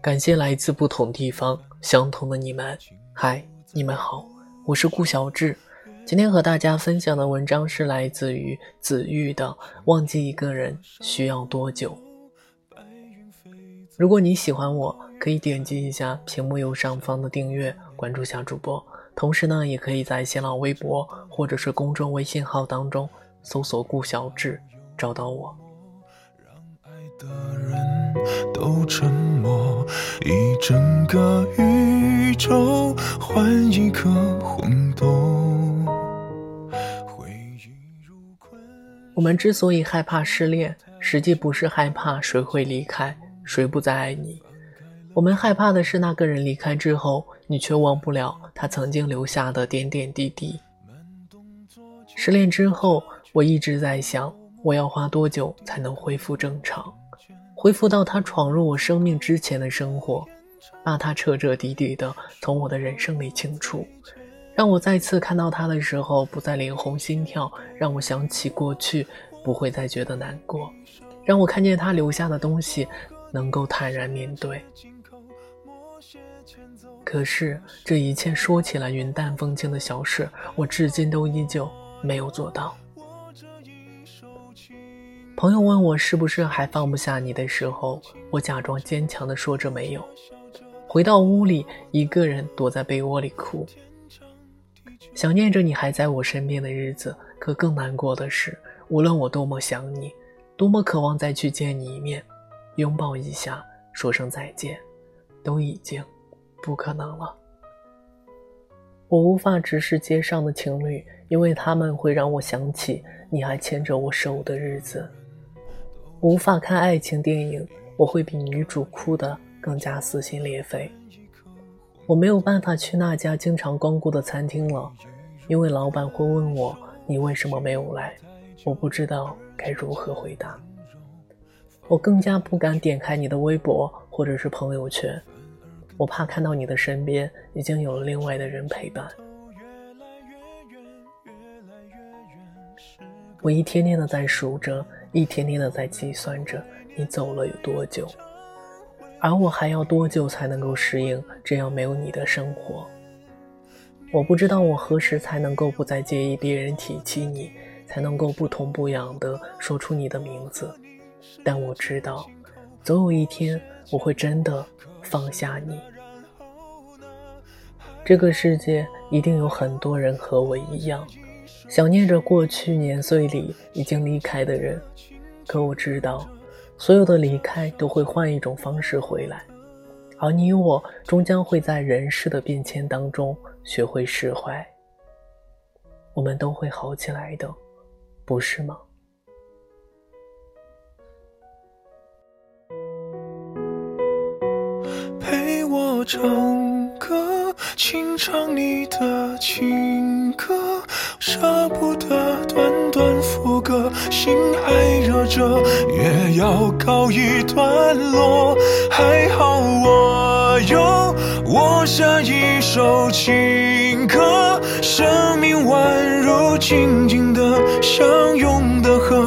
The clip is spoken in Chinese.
感谢来自不同地方相同的你们，嗨，你们好，我是顾小志。今天和大家分享的文章是来自于子玉的《忘记一个人需要多久》。如果你喜欢我，可以点击一下屏幕右上方的订阅，关注下主播。同时呢，也可以在新浪微博或者是公众微信号当中搜索“顾小志”，找到我。的人都沉默，一整个宇宙换一颗红豆。我们之所以害怕失恋，实际不是害怕谁会离开，谁不再爱你。我们害怕的是那个人离开之后，你却忘不了他曾经留下的点点滴滴。失恋之后，我一直在想，我要花多久才能恢复正常？恢复到他闯入我生命之前的生活，把他彻彻底底的从我的人生里清除，让我再次看到他的时候不再脸红心跳，让我想起过去不会再觉得难过，让我看见他留下的东西能够坦然面对。可是这一切说起来云淡风轻的小事，我至今都依旧没有做到。朋友问我是不是还放不下你的时候，我假装坚强的说着没有。回到屋里，一个人躲在被窝里哭，想念着你还在我身边的日子。可更难过的是，无论我多么想你，多么渴望再去见你一面，拥抱一下，说声再见，都已经不可能了。我无法直视街上的情侣，因为他们会让我想起你还牵着我手的日子。无法看爱情电影，我会比女主哭得更加撕心裂肺。我没有办法去那家经常光顾的餐厅了，因为老板会问我你为什么没有来，我不知道该如何回答。我更加不敢点开你的微博或者是朋友圈，我怕看到你的身边已经有了另外的人陪伴。我一天天的在数着。一天天的在计算着你走了有多久，而我还要多久才能够适应这样没有你的生活？我不知道我何时才能够不再介意别人提起你，才能够不痛不痒的说出你的名字。但我知道，总有一天我会真的放下你。这个世界一定有很多人和我一样。想念着过去年岁里已经离开的人，可我知道，所有的离开都会换一种方式回来，而你我终将会在人世的变迁当中学会释怀。我们都会好起来的，不是吗？陪我唱歌，清唱你的情歌。着，也要告一段落。还好我有我下一首情歌，生命宛如静静的相拥的河。